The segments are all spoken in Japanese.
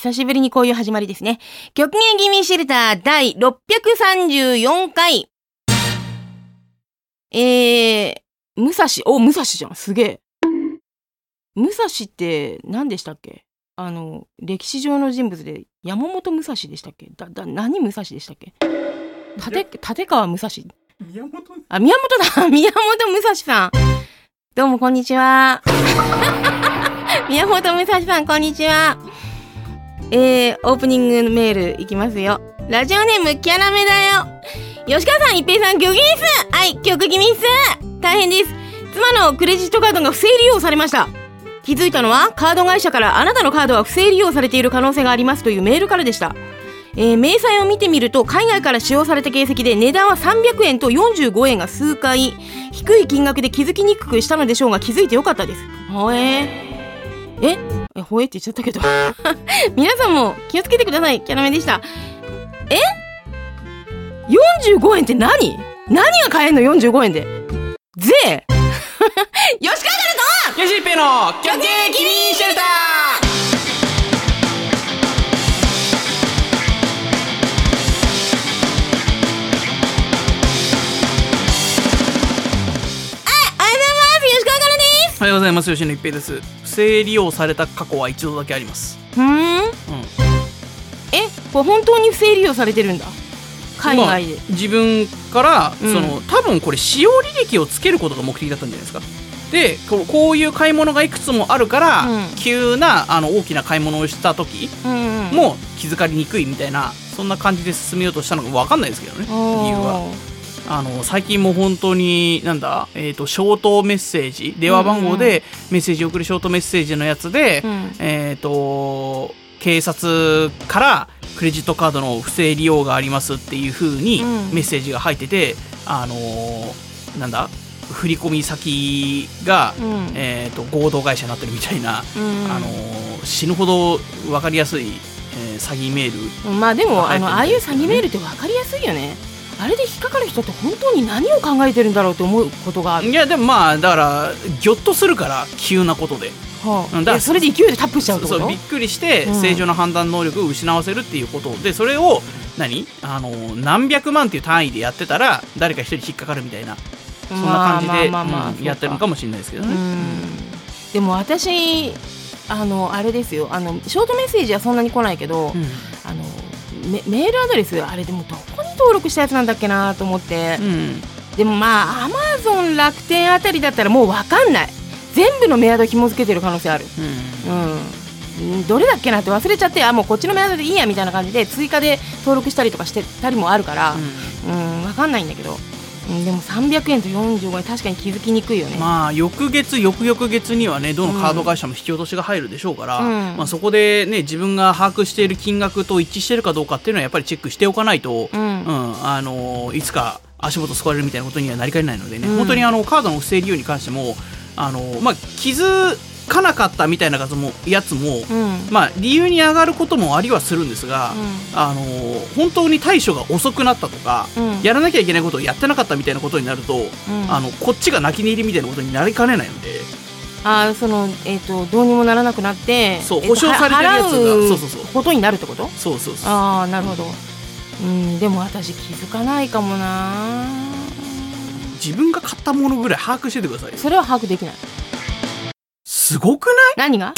久しぶりにこういう始まりですね。極限気味シェルター第634回。えー、武蔵、お、武蔵じゃん。すげえ。武蔵って何でしたっけ？あの、歴史上の人物で山本武蔵でしたっけ？だ、だ、何武蔵でしたっけ？立、立川武蔵宮本あ、宮本だ 宮本武蔵さんどうもこんにちは。宮本武蔵さん、こんにちは。えー、オープニングメールいきますよ。ラジオネーム、キャラメだよ。吉川さん、一平さん、極限っすはい、曲気味っす大変です。妻のクレジットカードが不正利用されました。気づいたのは、カード会社からあなたのカードは不正利用されている可能性がありますというメールからでした。えー、明細を見てみると海外から使用された形跡で値段は300円と45円が数回低い金額で気づきにくくしたのでしょうが気づいてよかったですほえ、え？えほえって言っちゃったけど。皆さんも気をつけてください。キャラメでした。え？45円って何？何が買えんの？45円で。税 吉川からよし一平の極限気味シェルター。とありがとうございます。吉川からです。おはようございます。吉野一平です不正利用された過去は一度だけあります。ふーん。うん。えこれ本当に不正利用されてるんだ？海外で、まあ自分から、うん。その多分これ使用履歴をつけることが目的だったんじゃないですか。でこうこういう買い物がいくつもあるから、うん。急なあの大きな買い物をした時も気づかれにくいみたいなそんな感じで進めようとしたのか分かんないですけどね理由はあの最近も本当になんだ、えー、とショートメッセージ電話番号でメッセージを送るショートメッセージのやつで、うん。えっ、と警察からクレジットカードの不正利用がありますっていう風にうん。メッセージが入ってて、あのーなんだ振込先が、うん。えー、と合同会社になってるみたいな、うん。あのー死ぬほど分かりやすい、えー詐欺メールまあでもあのああいう詐欺メールって分かりやすいよねあれで引っかかる人って本当に何を考えてるんだろうって思うことがある、いやでもまあだからぎょっとするから急なことで。はあ。うんだからえそれで勢いでタップしちゃうそうびっくりしてうん正常な判断能力を失わせるっていうことでそれを何？あの何百万っていう単位でやってたら誰か一人引っかかるみたいなそんな感じでやってるのかもしれないですけどね。うん。でも私あのあれですよ。あのショートメッセージはそんなに来ないけど、うん。あのメメールアドレスあれでもどこに登録したやつなんだっけなと思って、うん。でもまあアマゾン楽天あたりだったらもう分かんない。全部のメアド紐付けてる可能性ある。うん。うん、どれだっけなって忘れちゃってあもうこっちのメアドでいいやみたいな感じで追加で登録したりとかしてたりもあるから、うん。分かんないんだけど、うん、でも300円と45円確かに気づきにくいよね、まあ翌月翌々月にはねどのカード会社も引き落としが入るでしょうから、うん。まあ、そこでね自分が把握している金額と一致してるかどうかっていうのはやっぱりチェックしておかないと、うん。うんあのいつか足元救われるみたいなことにはなりかねないのでね、うん。本当にあのカードの不正利用に関してもあの、まあ、気づかなかったみたいな数もやつも、うん。まあ、理由に上がることもありはするんですが、あの本当に対処が遅くなったとか、うん。やらなきゃいけないことをやってなかったみたいなことになると、ん。あのこっちが泣き寝入りみたいなことになりかねないので。あーそのえっ、とどうにもならなくなってそうえっと保証されてるやつが払そうそうそう。ことになるってこと？そうそうそう。ああなるほど。うんでも私気づかないかもな。自分が買ったものぐらい把握しててくださいよ。それは把握できないすごくな何が？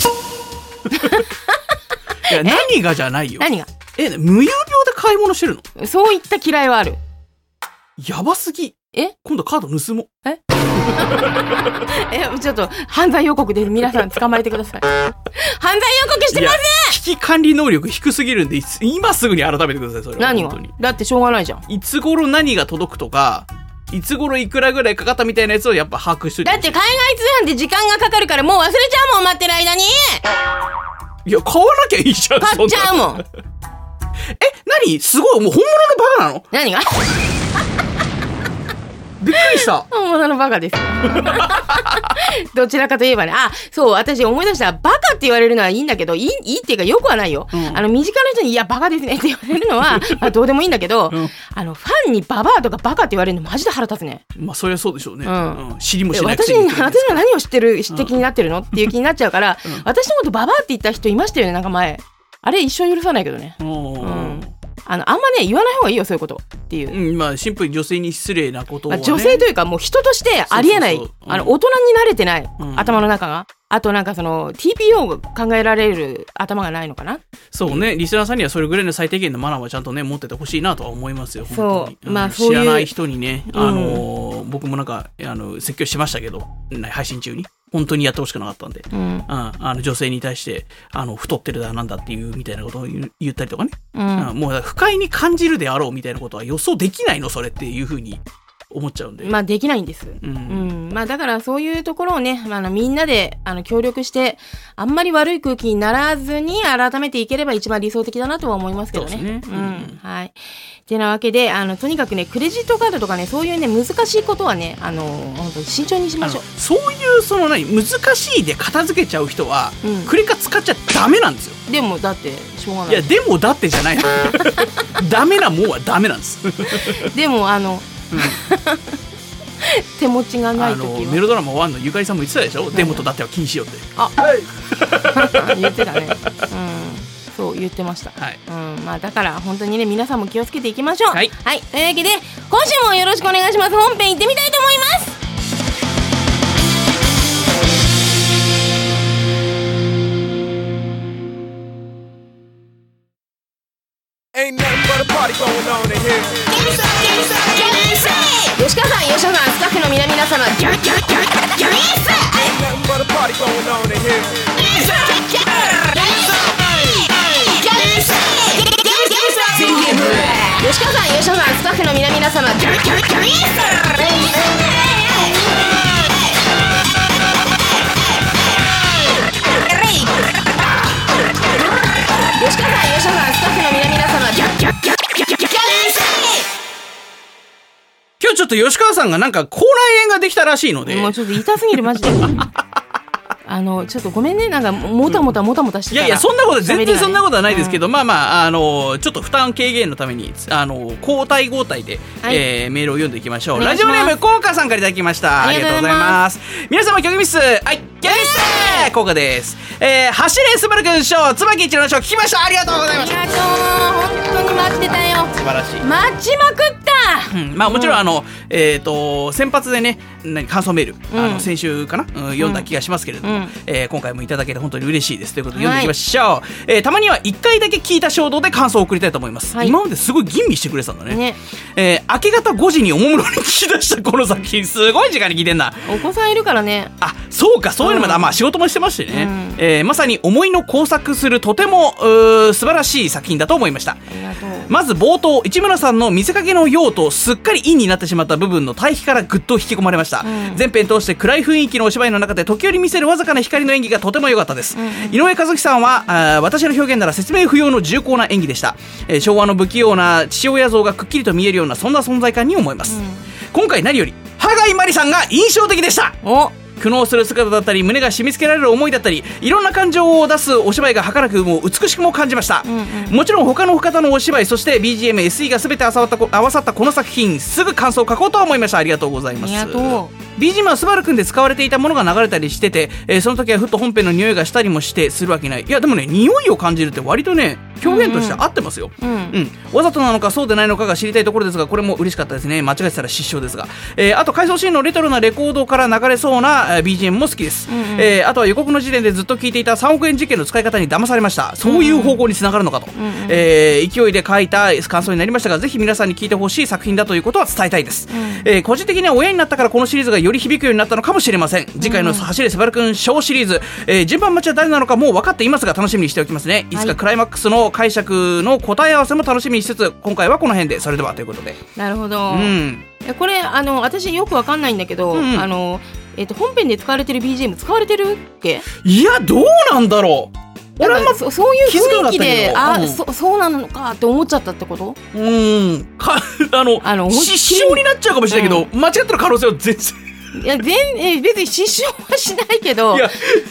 いいや何がじゃないよ。何が？え無有病で買い物してるの？そういった嫌いはある。やばすぎ。え？今度カード盗もう。え？ちょっと犯罪予告で皆さん捕まえてください。犯罪予告してまいや危機管理能力低すぎるんで今すぐに改めてくださいそれ何が？だってしょうがないじゃん。いつ頃何が届くとかいつ頃いくらぐらいかかったみたいなやつをやっぱ把握しといてだって海外通販って時間がかかるからもう忘れちゃうもん待ってる間に。いや買わなきゃいいじゃん買っちゃうもん。え何？すごいもう本物のバカなの？何が？びっくりした本物のバカです。どちらかといえばね。あ、そう、私思い出した。バカって言われるのはいいんだけど、いい、いいっていうかよくはないよ。うんあの、身近な人に、いや、バカですねって言われるのは、まあ、どうでもいいんだけど、うんあの、ファンにババアとかバカって言われるのマジで腹立つね。まあそりゃそうでしょうね、うんうん知りもえしないく私私の何を知ってる、知的になってるのっていう気になっちゃうから、うん私のことババアって言った人いましたよね、なんか前。あれ一生許さないけどね。うん。あの、あんまね、言わない方がいいよ、そういうこと。っていう。うん、まあシンプルに女性に失礼なことを、ね。まあ、女性というかもう人としてありえないあの大人に慣れてない、うん。頭の中が。あとなんかその TPO が考えられる頭がないのかな？そうね。リスナーさんにはそれぐらいの最低限のマナーはちゃんとね持っててほしいなとは思いますよそう。本当に。ん。まあそう知らない人にね、うんあのー僕もなんかあの説教しましたけどな配信中に本当にやってほしくなかったんで、うん。うん、あの女性に対してあの太ってるだなんだっていうみたいなことを言ったりとかね、うん。うん。もう不快に感じるであろうみたいなことは予想できないのそれっていうふうに思っちゃうんで、まあできないんです、ううん。んまあ、だからそういうところをね、まあみんなであの協力してあんまり悪い空気にならずに改めていければ一番理想的だなとは思いますけどね。そうですね。ううん。んはい。てなわけであのとにかくねクレジットカードとかねそういうね難しいことはねあの本当に慎重にしましょう。そういうその何難しいで片付けちゃう人は、うん。クレカ使っちゃダメなんですよ。でもだってしょうがない。いやでもだってじゃないの。ダメなもんはダメなんです。でもあの、手持ちがなあい時のメはロドラマ1のゆかりさんも言ってたでしょ、デモとだっては禁止よってあ言ってたね。うん。そう言ってました。はい。うん。まあだから本当にね皆さんも気をつけていきましょう。はい。というわけで今週もよろしくお願いします。本編行ってみたいと思います吉川さん吉川さんスタッフの皆々様ギャギャギャギャ Ain't nothing but a party going on in here. 吉川さん吉川さんスタッフの皆々様ギャギャギャ吉川さん吉川さんスタッフの皆々様ギャギャギャギャギャギ日ちょっと吉川さんがなんか口内炎ができたらしいので。もうちょっと痛すぎるマジで。あのちょっとごめんねなんかもたもたもたもたしていやいやそんなこと全然そんなことはないですけど、ど、まあまああのちょっと負担軽減のためにあの交代交代で、はい。えーメールを読んでいきましょう。ラジオネームコウカさんからいただきました。ありがとうございます。皆様曲ミスはい曲ミスコウカです、えー、走れスバルくん賞椿一郎の賞聞きました。ありがとうございます。ありがとう本当に待ってたよ。素晴らしい。待ちまくったうんまあもちろんあの、えっ、と先発でね何感想メール、あうん。の先週かな、うん読んだ気がしますけれども、うん。えー今回もいただけて本当に嬉しいですということで読んでいきましょう、えーたまには1回だけ聞いた衝動で感想を送りたいと思います、はい。今まですごい吟味してくれてたんだね。ね。えー明け方5時におもむろに聞き出したこの作品すごい時間に聞いてんな。お子さんいるからね。あそうかそういうのも、うん。あまあ仕事もしてましてね、うん。えーまさに思いの交錯するとても素晴らしい作品だと思いました。ありがとう。まず冒頭市村さんの見せかけの用とすっかり陰になってしまった部分の対比からぐっと引き込まれました、うん。全編通して暗い雰囲気のお芝居の中で時折見せるわずかな光の演技がとても良かったです、井上和樹さんはあー私の表現なら説明不要の重厚な演技でした、えー昭和の不器用な父親像がくっきりと見えるようなそんな存在感に思います、今回何より羽貝真里さんが印象的でした。お苦悩する姿だったり胸が締め付けられる思いだったりいろんな感情を出すお芝居が儚くも美しくも感じました、もちろん他の方のお芝居そして BGMSE が全て合わさったこ合わさったこの作品すぐ感想を書こうと思いましたありがとうございます。ありがと BGM はスバルくんで使われていたものが流れたりしてて、えーその時はふっと本編の匂いがしたりもしてするわけない。いやでもね匂いを感じるって割とね表現として合ってますよ、うん。うん、わざとなのかそうでないのかが知りたいところですがこれも嬉しかったですね。間違えてたら失笑ですが、えーあと回想シーンのレトロなレコードから流れそうなえー BGM も好きです、うんうん。えーあとは予告の時点でずっと聞いていた3億円事件の使い方に騙されました。そういう方向につながるのかと、んうん。えー勢いで書いた感想になりましたがぜひ皆さんに聞いてほしい作品だということは伝えたいです、えー個人的には親になったからこのシリーズがより響くようになったのかもしれません。次回の「走れスバルくんショー」シリーズ、えー順番待ちは誰なのかもう分かっていますが楽しみにしておきますね。い。つかクライマックスの解釈の答え合わせも楽しみにしつつ今回はこの辺で。それではということで。なるほど、うん。えこれあの私よくわかんないんだけど、うん。あのえっと本編で使われてる BGM 使われてるっけ？いやどうなんだろう。俺はそそういう雰囲気であ、うん。そそうなのかって思っちゃったってこと？うん。か あのあの失笑になっちゃうかもしれないけど、間違ってる可能性は全然。いや全え別に失笑はしないけど。いや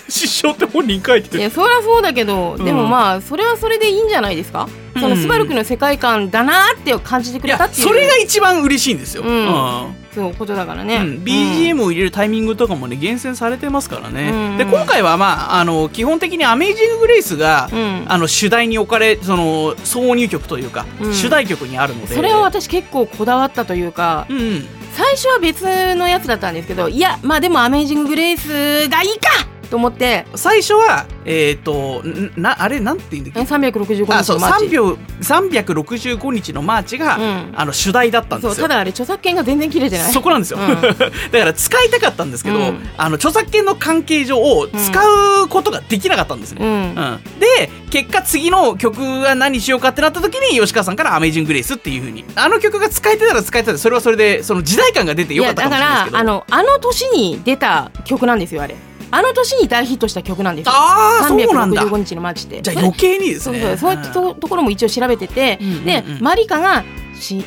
失笑って本人書いてる。いやそりゃそうだけど、うん。でもまあそれはそれでいいんじゃないですか、そのうんスバルクの世界観だなーって感じてくれたっていう。それが一番嬉しいんですよ、うんそうことだからね、うん、BGM を入れるタイミングとかもね厳選されてますからね、うん。で今回はまああの基本的に「アメイジング・グレイスが」うん。あの主題に置かれその挿入曲というか、うん。主題曲にあるので。それは私結構こだわったというかうんうん。最初は別のやつだったんですけどいやまあでも「アメイジング・グレイス」がいいかと思って。最初はえっ、とんなあれなんて言うんだっけ？365日あそうのマーチ。3秒365歩のマーチが、うん。あの主題だったんですよ。そうただあれ著作権が全然切れてない。そこなんですよ、うん。だから使いたかったんですけど、うん。あの著作権の関係上使うことができなかったんですね、うん。うん。で結果次の曲は何しようかってなった時に吉川さんから「アメイジング・グレイス」っていうふうに。あの曲が使えてたら使えてたらそれはそれでその時代感が出てよかったかもしれないですけど。やだからあのあの年に出た曲なんですよあれあの年に大ヒットした曲なんですよ。あーそうなんだ。365日のマーチってじゃあ余計にですそうねそうそういうとところも一応調べてて、でマリカが「幸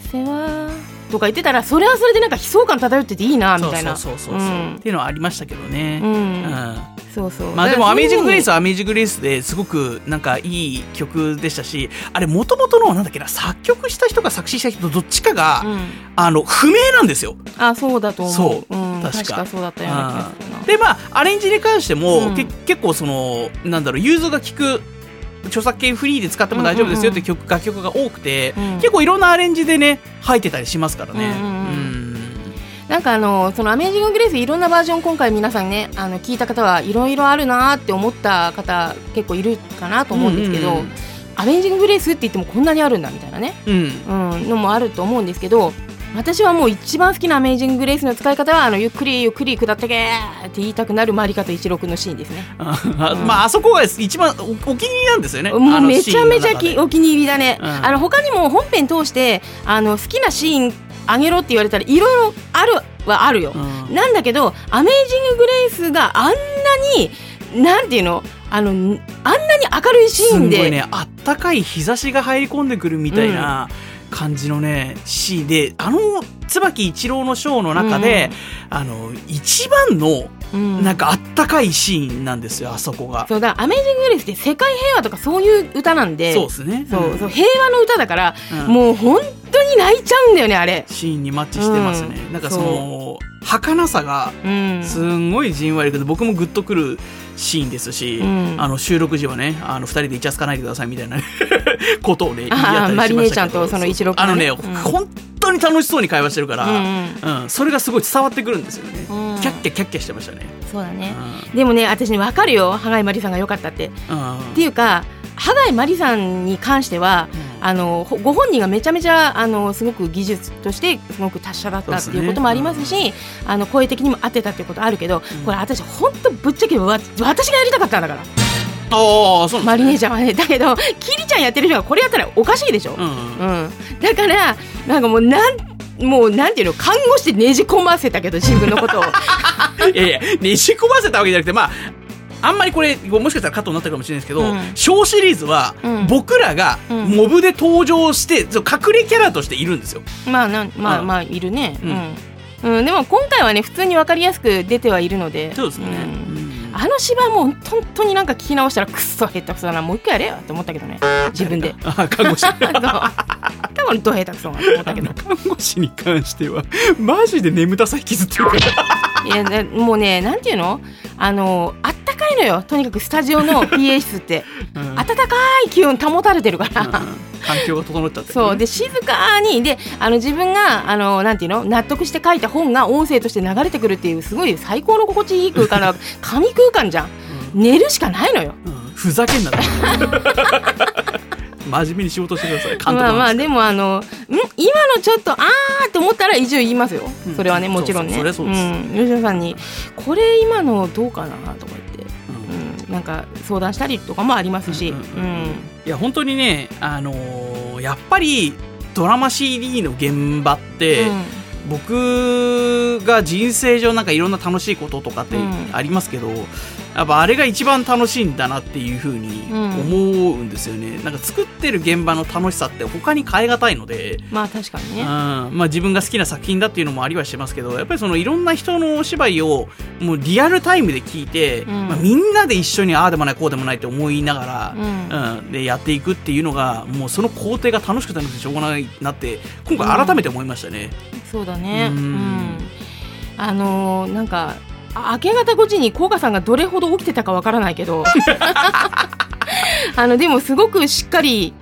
せは」とか言ってたらそれはそれでなんか悲壮感漂ってていいなみたいな。そうそうそうそう、うん。っていうのはありましたけどね、うん。うんそうそう。まあでも「アメイジング・グレイス」はは「アメイジング・グレイス」ですごくなんかいい曲でしたしあれもともとのなんだっけな作曲した人か作詞した人どっちかが、うん、あの不明なんですよ。あそうだと思う。そう。うん、確か。そうだったような気がするな。でまあアレンジに関しても、うん。け結構そのなんだろう融通が利く著作権フリーで使っても大丈夫ですよって曲、楽曲が多くて、うん。結構いろんなアレンジでね入ってたりしますからね。うんうんなんかあのそのアメージンググレースいろんなバージョン今回皆さんねあの聞いた方はいろいろあるなって思った方結構いるかなと思うんですけど、うんうんうん。アメージンググレースって言ってもこんなにあるんだみたいなね、うん。うん、のもあると思うんですけど私はもう一番好きなアメージンググレースの使い方はあのゆっくりゆっくり下ってけーって言いたくなるマリカと一六のシーンですね。あまああそこが一番おお気に入りなんですよね。めちゃめちゃきお気に入りだね、うん。あの他にも本編通してあの好きなシーンあげろって言われたらいろいろあるはあるよ、うん。なんだけどアメージング・グレイスがあんなになんていうの？あのあんなに明るいシーンで、すごいねあったかい日差しが入り込んでくるみたいな感じのねシーンであの椿一郎のショーの中で、あの一番のうんなんかあったかいシーンなんですよあそこが。そうだアメージング・グレイスって世界平和とかそういう歌なんでそうですね。そううんそう平和の歌だから、うんもう本当に泣いちゃうんだよねあれ。シーンにマッチしてますね。うんなんかその儚さがうんすんごいじんわりくて僕もグッとくるシーンですし、うん。あの収録時はねあの2人でイチャつかないでくださいみたいな ことをね言い合ったりしましたけど。マリ姉ちゃんとその一郎君あのね、うん。本当に楽しそうに会話してるから、うんうん。それがすごい伝わってくるんですよね、うん。キャッキャキャッキャしてましたね、そうだね。うでもね私ね分かるよ。羽貝マリさんが良かったって。ん。っていうか羽貝マリさんに関しては、うん。あのほご本人がめちゃめちゃあのすごく技術としてすごく達者だったっていうこともありますしあの声的にも合ってたっていうことあるけど、これ私本当ぶっちゃけわ私がやりたかったんだから。ああそうマリなんです姉ちゃんはね。だけどキリちゃんやってる人がこれやったらおかしいでしょ、うん。うん、だからなんかもうなんもうなんていうの看護師でねじ込ませたけど自分のことを。いやいやねじ込ませたわけじゃなくてまああんまりこれもしかしたらカットになったかもしれないですけど、うん。ショーシリーズは、うん。僕らがうん。モブで登場して、隠れキャラとしているんですよ。まあなんまあうん。まあいるね、ううん。んうん、でも今回はね普通に分かりやすく出てはいるので。そうですね。あの芝居も本当になんか聞き直したらくっそ下手くそだなもう一回やれよって思ったけどね。自分で。あ看護師。多分ど下手くそだなと思ったけど。看護師に関してはマジで眠たさ引きずってるからいやねもうねなんていうの？あのあったかいのよ。とにかくスタジオの PA 室って。うん。暖かい気温保たれてるから、うん環境が整っちゃってるそう。で静かに。であの自分があのなんていうの？納得して書いた本が音声として流れてくるっていうすごい最高の心地いい空間だ。神空間じゃん。寝るしかないのよ。うん。ふざけんな 真面目に仕事してください。監督まあまあででもあのん？今のちょっとあーって思ったら一応言いますよ、うん。それはねもちろんね。吉田さんにこれ今のどうかなとか言って、すうん。うん、なんか相談したりとかもありますし、ううんんうん。いや本当にねあのーやっぱりドラマ CD の現場って、僕が人生上なんかいろんな楽しいこととかってうん。ありますけど、やっぱあれが一番楽しいんだなっていうふうに思うんですよね、なんか作ってる現場の楽しさって他に変え難いので、まあ確かにうん。ね、まあ、自分が好きな作品だっていうのもありはしてますけどやっぱりそのいろんな人のお芝居をもうリアルタイムで聞いて、うん。まあ、みんなで一緒にああでもないこうでもないって思いながら、うん。うん、でやっていくっていうのがもうその工程が楽しくて楽しくてしょうがないなって今回改めて思いましたね。そうだね。ううん。んあのーなんかあ明け方5時に甲賀さんがどれほど起きてたかわからないけど あのでもすごくしっかり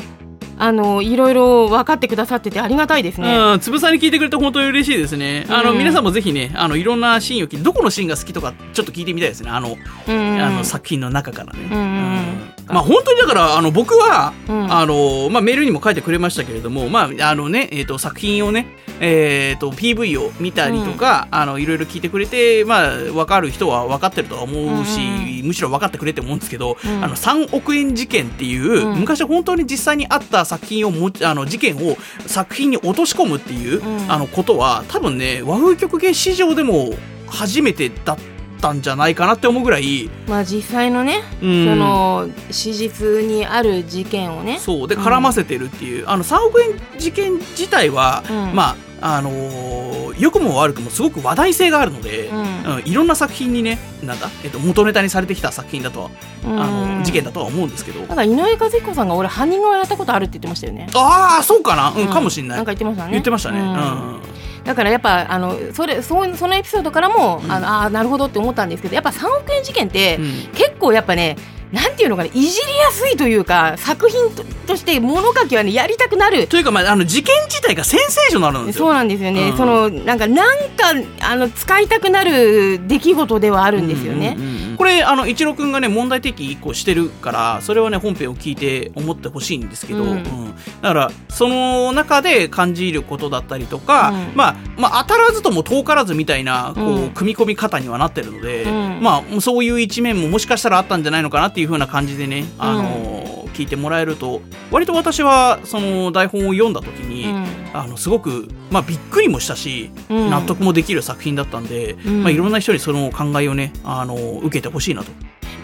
あのいろいろ分かってくださっててありがたいですね。うん、つぶさに聞いてくれて本当に嬉しいですね。あの、うん皆さんもぜひね、あの、いろんなシーンを聞いて、どこのシーンが好きとか、ちょっと聞いてみたいですね。あの、うんあの作品の中からね。うんうんうんうんまあ本当にだから、あの、僕は、うん。あの、まあメールにも書いてくれましたけれども、まあ、あのね、えっ、と、作品をね、えっ、と、PV を見たりとか、あの、いろいろ聞いてくれて、まあ、わかる人は分かってるとは思うし、うん。むしろ分かってくれって思うんですけど、うん。あの、3億円事件っていう、うん。昔本当に実際にあった作品をもあの事件を作品に落とし込むっていう、うん。あのことは多分ね和風曲芸史上でも初めてだったんじゃないかなって思うぐらい、まあ実際のね、うん。その史実にある事件をね。そう。で絡ませてるっていう、あの3億円事件自体は、うん。まああのー良くも悪くもすごく話題性があるので、うん。うんいろんな作品にねなんだ、えっと、元ネタにされてきた作品だとは、あうん。の事件だとは思うんですけど、なんか井上和彦さんが俺犯人側やったことあるって言ってましたよね。ああそうかな、うんうん。かもしんない。なんか言ってましたね。言ってましたね、ううん。んだからやっぱあのそれそうそのエピソードからも、うん。あのあーなるほどって思ったんですけどやっぱ3億円事件って、うん。結構やっぱねなんていうのかないじりやすいというか作品ととして物書きはねやりたくなるというか、まあ、あの事件自体がセンセーショナルなんですよ。そうなんですよね、うんそのなんかなんかあの使いたくなる出来事ではあるんですよね。うんうんうんこれあの一郎くんがね問題提起一個してるからそれはね本編を聞いて思ってほしいんですけど、うん。うん。だからその中で感じることだったりとか、うん。まあ、まあ当たらずとも遠からずみたいなこう、うん。組み込み方にはなってるので、うん。まあそういう一面ももしかしたらあったんじゃないのかなっていう風な感じでね、あの聞いてもらえると割と私はその台本を読んだ時に、うん。あのすごく、まあ、びっくりもしたし、うん。納得もできる作品だったんで、ん。まあ、いろんな人にその考えをねあの受けてほしいなと。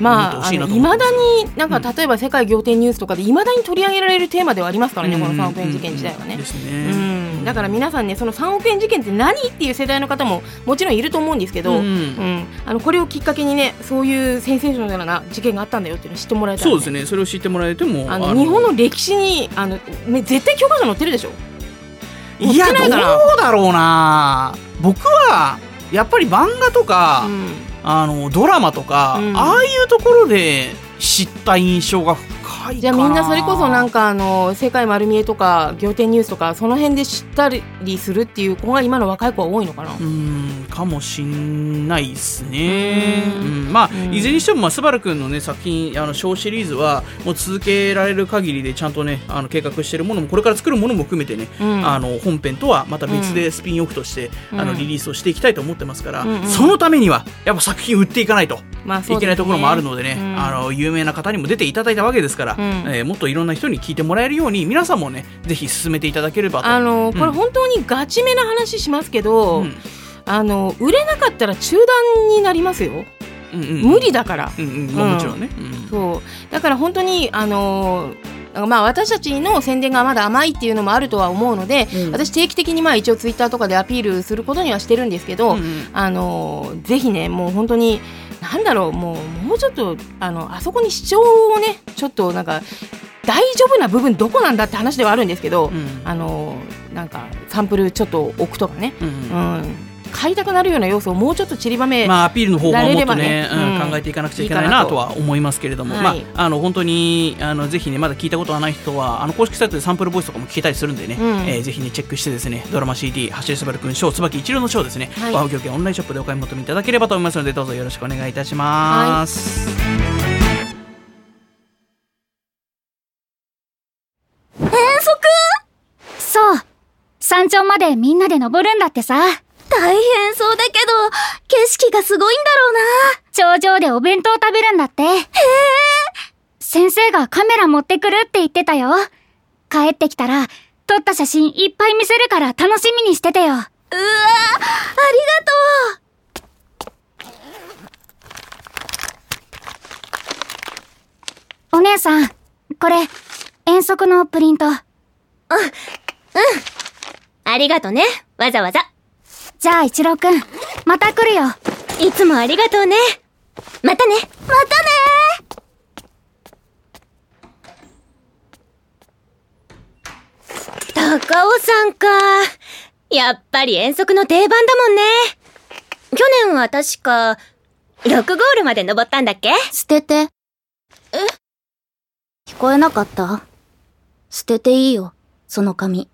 まあ、いまだになんか例えば世界仰天ニュースとかでいまだに取り上げられるテーマではありますからね、うん。この3億円事件自体はね。うね。ん、だから皆さんねその3億円事件って何っていう世代の方ももちろんいると思うんですけど、うん。うん。あのこれをきっかけにねそういうセンセーショナルな事件があったんだよっていうのを知ってもらえたら、そうですね。それを知ってもらえてもあの日本の歴史にあの、ね、絶対教科書載ってるでしょ。いやど載ってないうだろうな。僕はやっぱり漫画とか、うんあのドラマとか、うん。ああいうところで知った印象がじゃあみんなそれこそなんかあの世界丸見えとか仰天ニュースとかその辺で知ったりするっていう子が今の若い子は多いのかな、うんかもしんないですね。ううん。んまあ、うんいずれにしても、まあ、スバルくんのね、作品、あの、ショーシリーズは、もう続けられる限りで、ちゃんとね、あの、計画してるものも、これから作るものも含めてね、うん。あの、本編とはまた別でスピンオフとして、うん。あの、リリースをしていきたいと思ってますから、うんうん。そのためには、やっぱ作品売っていかないと。まあそうですね。いけないところもあるのでね、うん。あの有名な方にも出ていただいたわけですから、うん。えーもっといろんな人に聞いてもらえるように皆さんもねぜひ進めていただければと。あのこれうん本当にガチめな話しますけど、うん。あの売れなかったら中断になりますよ、うんうん無理だから、うんうん。もちろんね、うん。そう。だから本当にあのまあ私たちの宣伝がまだ甘いっていうのもあるとは思うので、うん。私定期的にまあ一応ツイッターとかでアピールすることにはしてるんですけど、うんうん。あのぜひねもう本当になんだろうもうもうちょっとあのあそこに主張をねちょっとなんか大丈夫な部分どこなんだって話ではあるんですけど、うん。あのなんかサンプルちょっと置くとかね、うん。うん、買いたくなるような要素をもうちょっと散りばめ、まあ、アピールの方法はもっとねうんうん。考えていかなくちゃいけないなとは思いますけれども、はい。まあ、あの本当にあのぜひねまだ聞いたことがない人はあの公式サイトでサンプルボイスとかも聞けたりするんでね、うん。えーぜひねチェックしてですねドラマ CD「走りすばるくんショー椿一郎のショー」ですね、はい。和風協オンラインショップでお買い求めいただければと思いますのでどうぞよろしくお願いいたします。そう。山頂までみんなで登るんだってさ。大変そうだけど、景色がすごいんだろうな。頂上でお弁当食べるんだって。へえ。先生がカメラ持ってくるって言ってたよ。帰ってきたら、撮った写真いっぱい見せるから楽しみにしててよ。うわありがお姉さん、これ、遠足のプリント。とう。ありがとね。わざわざ。じゃあ一郎くん、また来るよ。いつもありがとうね。またね。またね高尾さんか。やっぱり遠足の定番だもんね。去年は確か、6ゴールまで登ったんだっけ？捨てて。え？聞こえなかった？捨てていいよ、その髪。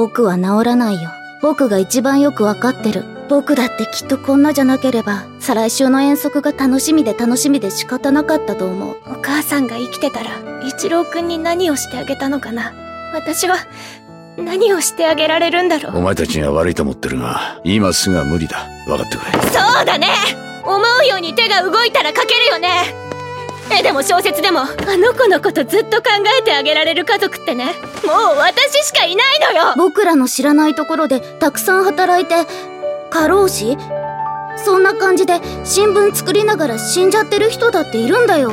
僕は治らないよ。僕が一番よくわかってる。僕だってきっとこんなじゃなければ、再来週の遠足が楽しみで楽しみで仕方なかったと思う。お母さんが生きてたら、一郎くんに何をしてあげたのかな私は、何をしてあげられるんだろうお前たちには悪いと思ってるが、今すぐは無理だ。分かってくれ。そうだね思うように手が動いたら書けるよね絵でも小説でも、あの子のことずっと考えてあげられる家族ってね、もう私しかいないのよ。僕らの知らないところでたくさん働いて、過労死？そんな感じで新聞作りながら死んじゃってる人だっているんだよ。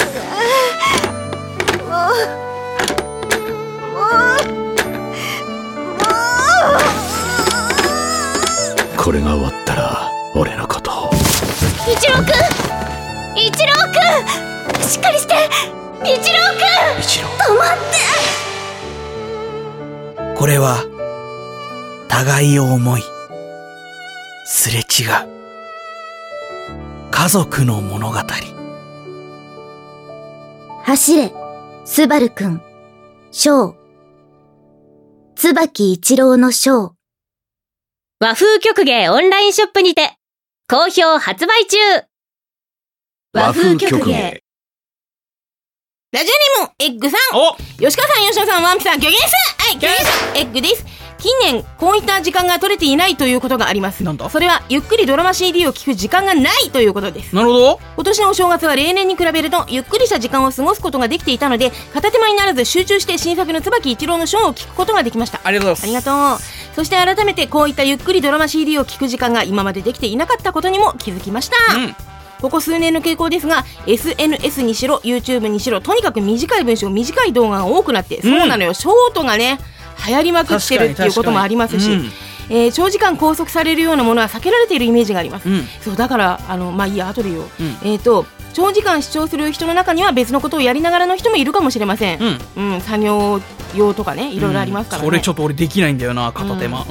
これが終わったら、俺のことを。一郎くん！一郎くんしっかりして一郎くん一郎。これは、互いを思い、すれ違う、家族の物語。走れ、スバルくん、ショー。椿一郎のショー。和風曲芸オンラインショップにて、好評発売中和風曲芸。ラジオネーム、エッグさん。お吉川さん、吉野さん、ワンピさん、ギョゲンスはい、ギョゲンスエッグです。近年、こういった時間が取れていないということがあります。なんだ？それは、ゆっくりドラマ CD を聞く時間がないということです。なるほど。今年のお正月は例年に比べるとゆっくりした時間を過ごすことができていたので片手間にならず集中して新作の椿一郎のショーを聞くことができましたありがとうござありがいます。とうそして改めてこういったゆっくりドラマ CD を聞く時間が今までできていなかったことにも気づきました、うんここ数年の傾向ですが SNS にしろ YouTube にしろとにかく短い文章短い動画が多くなって、そうなのよ。ショートがね流行りまくってるっていうこともありますし、えー長時間拘束されるようなものは避けられているイメージがあります、うん。そうだからあのまあいいや後で言おう、うん。えっ、と長時間視聴する人の中には別のことをやりながらの人もいるかもしれません、うん。うん、作業用とかねいろいろありますからね、これちょっと俺できないんだよな、片手間。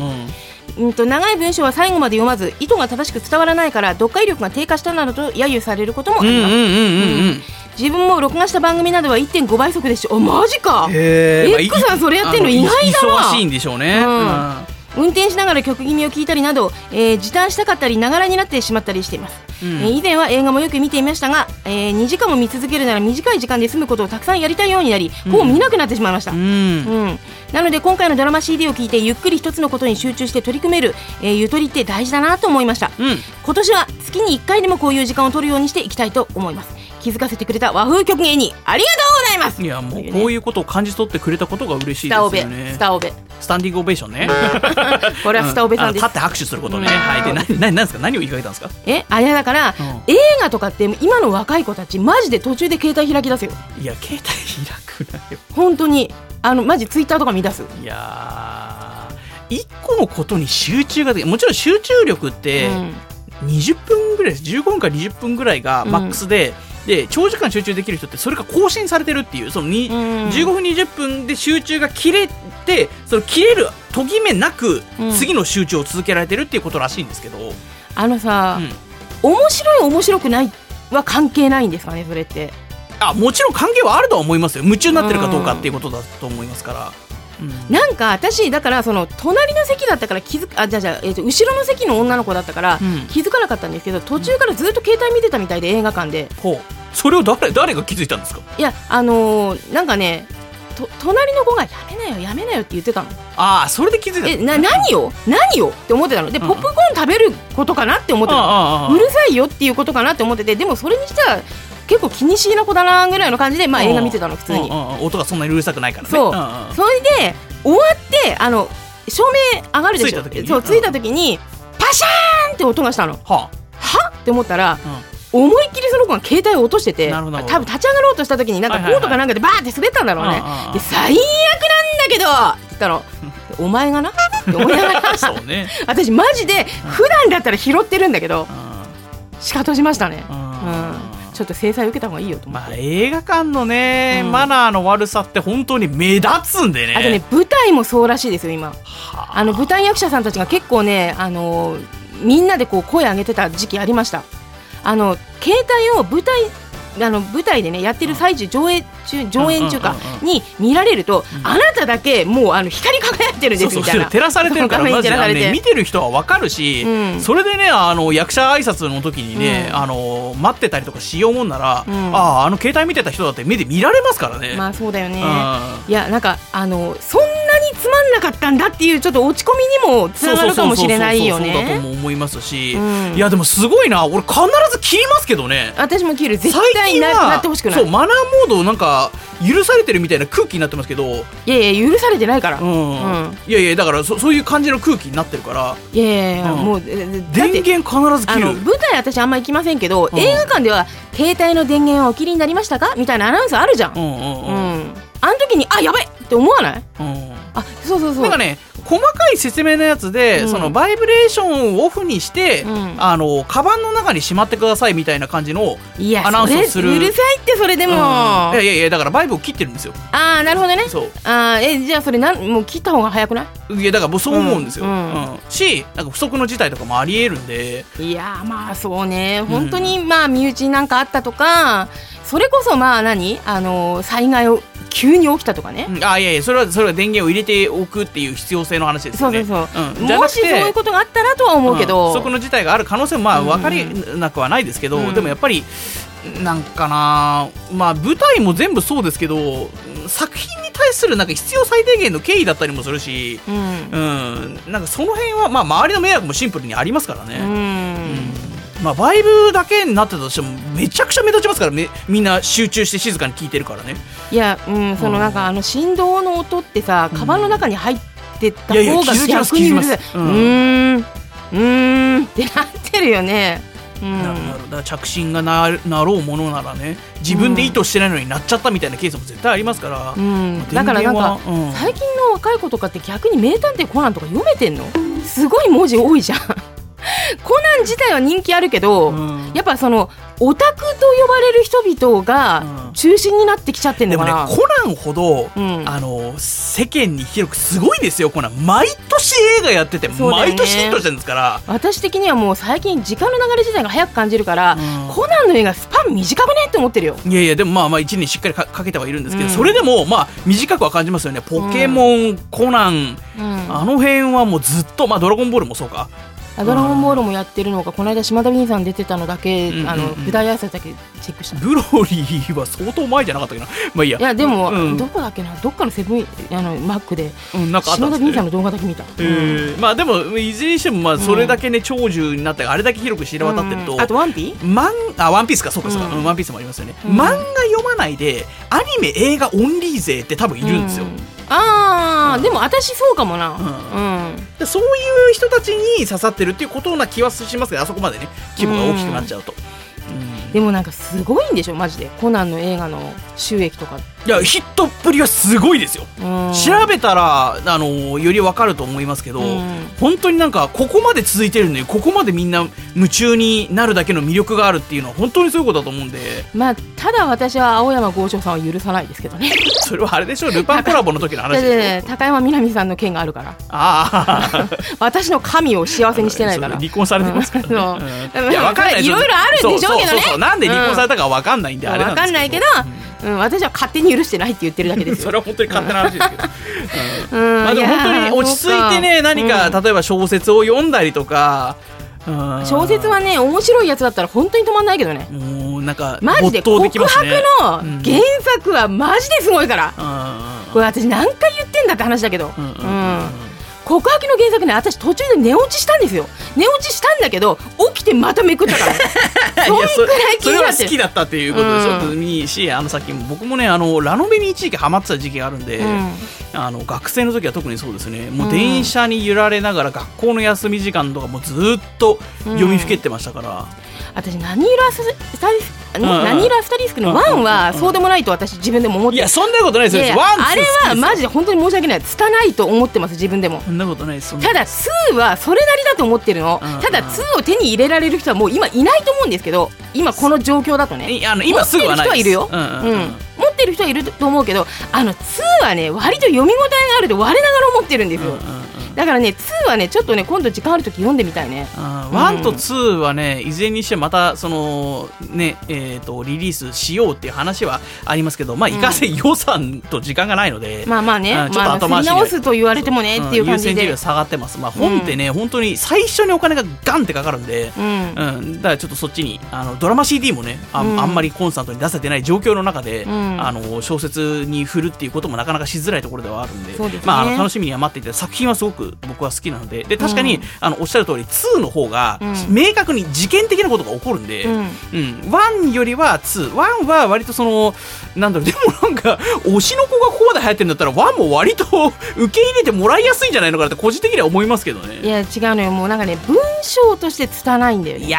うん。うんと長い文章は最後まで読まず意図が正しく伝わらないから読解力が低下したなどと揶揄されることもあります。自分も録画した番組などは1.5倍速でしょあマジかへエッグさんそれやってんの意外だな忙しいんでしょうね。うん運転しながら曲気味を聞いたりなど、えー時短したかったりながらになってしまったりしています、うん。えー以前は映画もよく見ていましたが、え2時間も見続けるなら短い時間で済むことをたくさんやりたいようになり、もう見なくなってしまいました、うん。うん、なので今回のドラマ CD を聞いてゆっくり一つのことに集中して取り組める、えーゆとりって大事だなと思いました、うん。今年は月に1回でもこういう時間を取るようにしていきたいと思います気づかせてくれた和風曲芸にありがとうございます。いやもうこういうことを感じ取ってくれたことが嬉しいですスタオベよねス。タオベ。スタンディングオベーションね。これはスタオベさんです。うあの立って拍手することね。うん。はい。で、な、な、なんですか何を言いかけたんですか？えあれだから、うん。映画とかって今の若い子たちマジで途中で携帯開き出すよ。いや、携帯開くなよ。本当に。あのマジツイッターとか見出す、いやー、一個のことに集中ができもちろん集中力って20分ぐらいです。15分から20分ぐらいがマックスで、で、長時間集中できる人ってそれが更新されてるっていう、そのに、うん。15分20分で集中が切れてその切れる途切めなくうん。次の集中を続けられてるっていうことらしいんですけど、あのさ、うん。面白い面白くないは関係ないんですかねそれって。あもちろん関係はあるとは思いますよ。夢中になってるかどうかっていうことだと思いますから、うん。なんか私だからその隣の席だったから気づくあじゃあじゃあ、えーと後ろの席の女の子だったからうん。気づかなかったんですけど途中からずっと携帯見てたみたいで映画館で。ほう。それを誰誰が気づいたんですか？いやあのーなんかねと隣の子がやめなよやめなよって言ってたの。ああそれで気づいたえな何を？何を？って思ってたの。でうん。ポップコーン食べることかなって思ってたの。うるさいよっていうことかなって思っててでもそれにしては結構気にしいな子だなぐらいの感じでまあ映画見てたの普通に。音がそんなにうるさくないからね。そう。んんん。それで終わってあの照明上がるでしょ？ついたそうついた時にパシャーンって音がしたの。はは？って思ったらあ、うん。思いっきりその子が携帯を落としてて多分立ち上がろうとした時になんかコートかなんかでバーって滑ったんだろうね。で最悪なんだけどって言ったの。でお前がな？って思いながら。そうね。私マジで普段だったら拾ってるんだけどうん。仕方しましたね。うん。うんちょっと制裁受けた方がいいよと思って、まあ映画館のね、うん。マナーの悪さって本当に目立つんでね。あとね舞台もそうらしいですよ今。はあ。の舞台役者さんたちが結構ねあのみんなでこう声上げてた時期ありました。あの携帯を舞台あの舞台でねやってる最中上映中上演中かに見られると、あなただけもうあの光り輝いてるんですみたいな。照らされてるからマジで。ね見てる人は分かるし、うん。それでねあの役者挨拶の時にね、うん。あの待ってたりとかしようもんなら、うん。あああの携帯見てた人だって目で見られますからね、まあそうだよね。うん。いやなんかあのそんなにつまんなかったんだっていうちょっと落ち込みにもつながるかもしれないよそうそうだねとも思いますし、うんいやでもすごいな俺必ず切りますけどね私も切る絶対ななってほしくないそうマナーモードなんか許されてるみたいな空気になってますけど、いやいや許されてないから、うん。うん。いやいやだからそそういう感じの空気になってるから。いやいやいや、うん。もう電源必ずあ切る。の舞台私あんま行きませんけど、うん映画館では携帯の電源はお切りになりましたか？みたいなアナウンスあるじゃん、うんうんううん。んあの時にあやばいって思わない？うん。あそうそうそう。なんかね細かい説明のやつで、うん。そのバイブレーションをオフにして、うん。あのカバンの中にしまってくださいみたいな感じの、いやアナウンスをする。うるさいってそれでも、うん。いあやいやいやだからバイブを切ってるんですよ。あーなるほどね。そう。あーえじゃあそれなんもう切った方が早くない？いやだからもうそう思うんですよ、ううん。ん。しなんか不測の事態とかもありえるんで。いやーまあそうね。本当にまあ身内になんかあったとかそれこそまあ何？あの災害を急に起きたとかね、うん。あいやいやそれはそれは電源を入れておくっていう必要性の話ですよね。そうそうそう、うん。もしそういうことがあったらとは思うけど、ん。不測の事態がある可能性もまあうん。分かりなくはないですけど、うん。でもやっぱりなんかなまあ舞台も全部そうですけど作品に対するなんか必要最低限の敬意だったりもするし、うん。うん、なんかその辺はまあ周りの迷惑もシンプルにありますからうね、んまあバイブだけになってたとしてもめちゃくちゃ目立ちますからめみんな集中して静かに聞いてるからね。いや、うん、そのなんかあの振動の音ってさ、カバンの中に入ってた方が逆にうる。ます。うん。うーん。ってなってるよね。うん。なるほど。着信がななろうものならね自分で意図してないのになっちゃったみたいなケースも絶対ありますから、うん、だからなんか、うん。最近の若い子とかって逆に名探偵コナンとか読めてんの？すごい文字多いじゃんコナン自体は人気あるけど、うん。やっぱそのオタクと呼ばれる人々がうん。中心になってきちゃってんでもねのかな、コナンほど、うん。あの世間に広くすごいですよコナン。毎年映画やってて、ね。毎年ヒットしてるんですから。私的にはもう最近時間の流れ自体が早く感じるから、うん。コナンの映画スパン短くねって思ってるよ。いやいやでもまあまあ1年しっかりかかけてはいるんですけど、うん。それでもまあ短くは感じますよね。ポケモン、コナンうん。あの辺はもうずっとまあドラゴンボールもそうか。あドラゴンボー。ルもやってるのかこの間島田凛さん。出てたのだけ、うんうんうんあの舞台挨拶だけチェックしたブロリーは相当前じゃなかったっけなまあいいや。いやでも、うん。どこだっけな？どっかのセブンあのマックで。うんなんか島田凛さんの動画だけ見た、えーまあでもいずれにしてもまあそれだけね長寿になってあれだけ広く知れ渡ってると、うん。あとワンピマンあワンピースか。そうかそうか、ワンピースもありますよね、うん。漫画読まないでアニメ映画オンリー勢って多分いるんですよ、うああ、でも私そうかもな。ううん、でそういう人たちに刺さってるっていうことな気はしますけどあそこまでね規模が大きくなっちゃうと、うん。でもなんかすごいんでしょマジで。コナンの映画の収益とか、いやヒットっぷりはすごいですよ、うん、調べたらあのよりわかると思いますけど、うん。本当になんかここまで続いてるのにここまでみんな夢中になるだけの魅力があるっていうのは本当にそういうことだと思うんで。まあただ私は青山剛昌さんは許さないですけどね。それはあれでしょルパンコラボの時の話で高山みなみさんの件があるから。ああ 私の神を幸せにしてないから。離婚されてますからね、いやわかんない。いろいろあるんでしょうけどね。そうそうそうなんで離婚されたかわかんないんで、あれなんですわかんないけど、うん、私は勝手に許してないって言ってるだけですよ。それは本当に勝手な話ですけど、うん。まあ、でも本当に落ち着いてね何か、うん。例えば小説を読んだりとか、うん。小説はね面白いやつだったら本当に止まんないけどね。なんかマジで告白のうん。原作はマジですごいから、うん。これ私何回言ってんだって話だけど、うん告白の原作ね私途中で寝落ちしたんですよ。寝落ちしたんだけど起きてまためくったから そんくらい気になってる。好きだったっていうことでしょ、うん。いいしあのさっき僕もねあのラノベに一時期ハマってた時期があるんで、うん。あの学生の時は特にそうですね。もう電車に揺られながら学校の休み時間とかもずっと読みふけってましたから、私何色アスタリス何色アスタリスクのワンはそうでもないと私自分でも思っていやそんなことないですよ。ワンツーあれはマジで本当に申し訳ない。拙いと思ってます自分でも。そんなことないです。ただ2はそれなりだと思ってるの。ただ2を手に入れられる人はもう今いないと思うんですけど今この状況だとね。いあの今すぐはないです。持ってる人はいるよ、うん持ってる人はいると思うけどあの2はね割と読み応えがあると我ながら思ってるんですよ、うんうんうんだからね2はねちょっとね今度時間ある時読んでみたいね。あー1と2はね、いずれにしてまたそのねえー、とリリースしようっていう話はありますけど、まあ、いかんせん。予算と時間がないので、まあまあね、うんちょっとまあ、後回しで振り直すと言われてもねっていう感じで。下がってます、まあ、本ってね、本当に最初にお金がガンってかかるんで、うん。うん、だからちょっとそっちにあのドラマ CD もねあ,、うん。あんまりコンスタントに出せてない状況の中で、うん。あの小説に振るっていうこともなかなかしづらいところではあるんでまあ、あの楽しみには待っていて作品はすごく僕は好きなので。で確かに、うん。あのおっしゃる通り2の方が、うん。明確に事件的なことが起こるんで、うん。うん、1よりは2、1は割とその、なんだろう、でもなんか、推しの子がここまで流行ってるんだったら、1も割と 受け入れてもらいやすいんじゃないのかなって、個人的には思いますけどね。いや違うのよ。もうなんかね文章として拙いんだよね。いや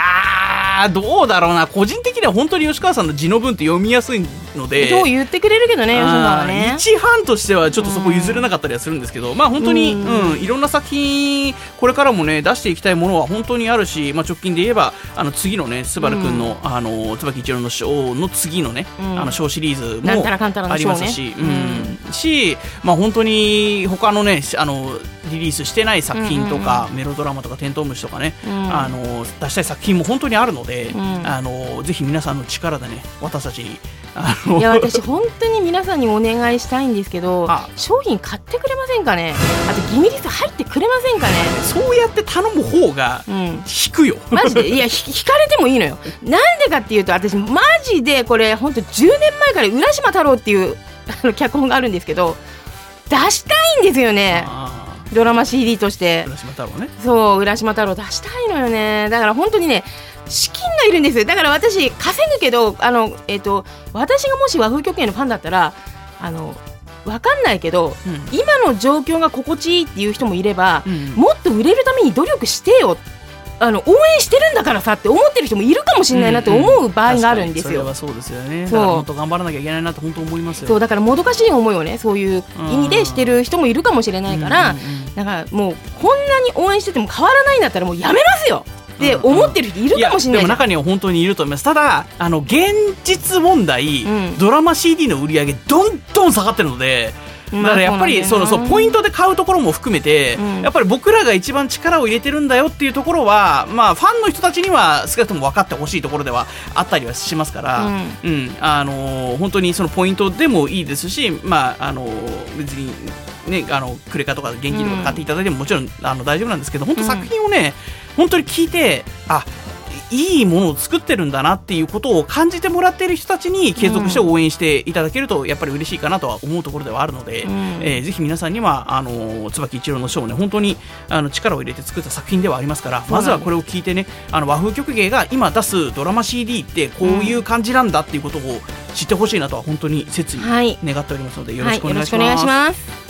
ー、どうだろうな、個人的には本当に吉川さんの字の文って読みやすいので。言ってくれるけどね吉野さんはね。一班としてはちょっとそこ譲れなかったりはするんですけど、まあ本当に、ううんんいろんな作品これからもね出していきたいものは本当にあるし、まあ、直近で言えばあの次のねスバルくんの、あの椿一郎のショーの次のね、うん。あのショーシリーズもありますし、うん。し、まあ本当に他のねあのリリースしてない作品とか、メロドラマとかテントウムシとかね、うん。あの出したい作品も本当にあるので、ん。あのぜひ皆さんの力でね私たちにいや私本当に皆さんにお願いしたいんですけどあ。商品買ってくれませんかね？あとギミリス入ってくれませんかね？そうやって頼む方がうん。引くよ。マジで？いやひ引かれてもいいのよ。なんでかっていうと私マジでこれ本当10年前から浦島太郎っていうあの脚本があるんですけど出したいんですよね。あドラマ CD として。あ、浦島太郎ね。そう浦島太郎出したいのよね。だから本当にね資金がいるんですよ。だから私稼ぐけどあの、えっと私がもし和風曲芸のファンだったらあのわかんないけどうん。今の状況が心地いいっていう人もいれば、うん。もっと売れるために努力してよ。あの応援してるんだからさって思ってる人もいるかもしれないなって思う場合があるんですよ。確かにそれはそうですよね。もっと頑張らなきゃいけないなと本当思いますよ。そうだからもどかしい思いをねそういう意味でしてる人もいるかもしれないから、うんうんうん。だからもうこんなに応援してても変わらないんだったらもうやめますよって思ってる人いるかもしれないじゃん。やでも中には本当にいると思います。ただあの現実問題、うん。ドラマ CD の売り上げどんどん下がってるのでだからやっぱりそのそうポイントで買うところも含めて、うん。やっぱり僕らが一番力を入れてるんだよっていうところは、まあ、ファンの人たちには少なくとも分かってほしいところではあったりはしますから、ううん。あのー本当にそのポイントでもいいですし、まああのー別に。ね、あのクレカとか現金とか買っていただいてももちろんあの大丈夫なんですけど本当作品をね、本当に聞いてあいいものを作ってるんだなっていうことを感じてもらっている人たちに継続して応援していただけるとやっぱり嬉しいかなとは思うところではあるので、うん。えーぜひ皆さんにはあの椿一郎のショーをね本当にあの力を入れて作った作品ではありますからまずはこれを聞いてねあの和風曲芸が今出すドラマ CD ってこういう感じなんだっていうことを知ってほしいなとは本当に切にはい。願っておりますのでよろはい、しくお願いします。願いしま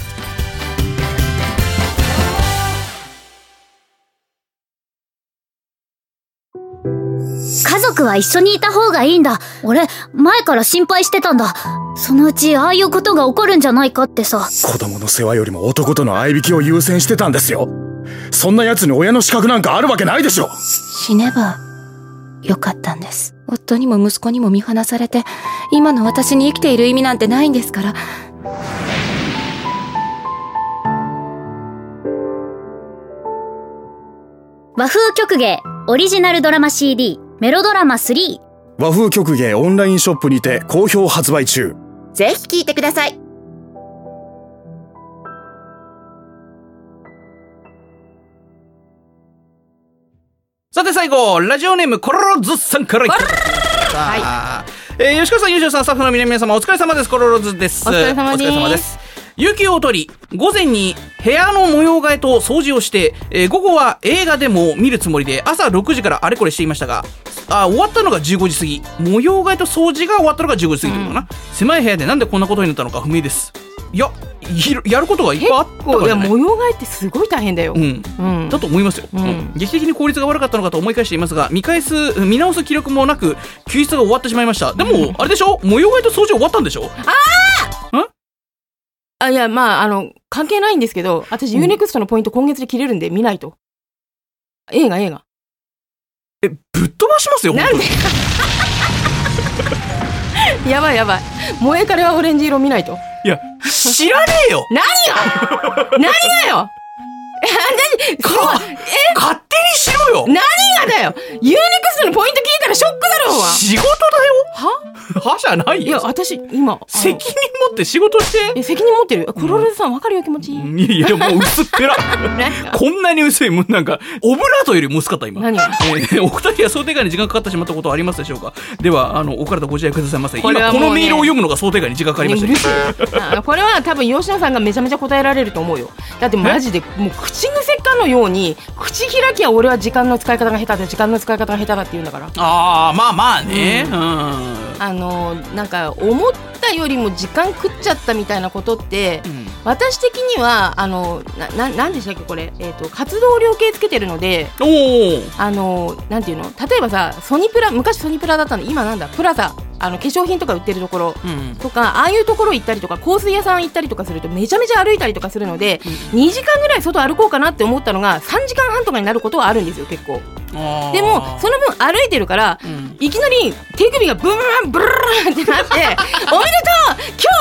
家族は一緒にいた方がいいんだ。俺、前から心配してたんだ。そのうちああいうことが起こるんじゃないかってさ。子供の世話よりも男との愛引きを優先してたんですよ。そんな奴に親の資格なんかあるわけないでしょ死ねばよかったんです。夫にも息子にも見放されて、今の私に生きている意味なんてないんですから。和風曲芸オリジナルドラマ CD メロドラマ3和風曲芸オンラインショップにて好評発売中。ぜひ聞いてください。さて最後、ラジオネームコロロズさんからい。はい。えー吉川さん、優秀さん、スタッフの皆々様、お疲れ様です。コロロズです。お疲れ様ですお疲れ様です。有給を取り、午前に部屋の模様替えと掃除をして、えー午後は映画でも見るつもりで、朝6時からあれこれしていましたが、あ終わったのが15時過ぎ。模様替えと掃除が終わったのが15時過ぎということかな。狭い部屋でなんでこんなことになったのか不明です。いややることがいっぱいあったからいやじゃない。模様替えってすごい大変だよ、うん。うん。だと思いますよ、うん。うん。劇的に効率が悪かったのかと思い返していますが見返す見直す気力もなく救出が終わってしまいました。でも、あれでしょ？模様替えと掃除終わったんでしょ？あいやまああの関係ないんですけど私 UNEXT のポイント今月で切れるんで見ないと。映画映画。えぶっ飛ばしますよなんで？やばいやばい。萌え彼はオレンジ色見ないと。いや知らねえよ。何が？何がよ？え 何？こうえ？勝手にしろよ！何がだよ！UNEXT のポイント聞いたらショックだろう。わ仕事だよ！は？はじゃないよ。いや私今責任持って仕事して。え責任持ってる。クロレスさん分かるよ気持ちいい、いやいやもう薄っぺら こんなに薄いもうなんかオブラートよりも薄かった今。何が？えーお二人は想定外に時間かかってしまったことはありますでしょうか？ではあのお体ご自愛くださいませ。今このメールを読むのが想定外に時間かかりましたこれは多分吉野さんがめちゃめちゃ答えられると思うよ。だってマジでもう口癖かのように口開きは俺は時間の使い方が下手で時間の使い方が下手だって言うんだから。ああまあまあね。うん、あのなんか思ったよりも時間食っちゃったみたいなことってうん。私的にはあのなななんでしたっけこれ、えー、と活動量計つけてるのでおおあのなんていうの？例えばさソニプラ昔ソニプラだったの。今なんだ？プラザあの化粧品とか売ってるところうんとかああいうところ行ったりとか香水屋さん行ったりとかするとめちゃめちゃ歩いたりとかするので、2時間ぐらい外歩こうかなって思ったのが3時間半とかになることはあるんですよ結構。でもその分歩いてるから、うん。いきなり手首がブルーンブルーンってなって「おめでとう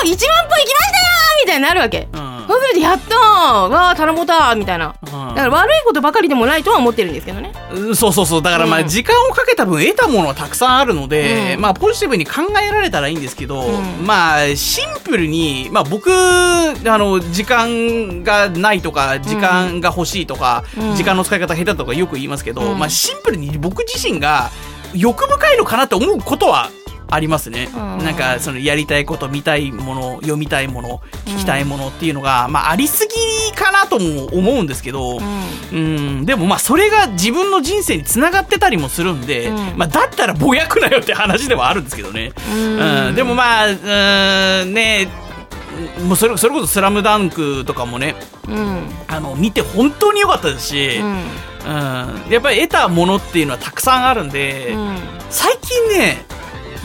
今日1万歩行きましたよ!」みたいになるわけ、うんそうすると「やったー。わー頼もうた」みたいな。うん。だから悪いことばかりでもないとは思ってるんですけどね。うんそうそうそう。だからまあうん。時間をかけた分得たものはたくさんあるので、うん。まあポジティブに考えられたらいいんですけど、うん。まあシンプルにまあ僕あの時間がないとか時間が欲しいとか、うん。時間の使い方下手とかよく言いますけど、うん。まあシンプルに僕自身が欲深いのかなって思うことはありますね、うん。なんかそのやりたいこと見たいもの読みたいもの聞きたいものっていうのが、まあありすぎかなとも思うんですけど、うん、でもまあそれが自分の人生につながってたりもするんで、うん。まあだったらぼやくなよって話ではあるんですけどね。うん。うん、でもまあ、うん、ねもうそれそれこそ「スラムダンクとかもねうん。あの見て本当に良かったですし、ううんん。やっぱり得たものっていうのはたくさんあるんで、うん。最近ね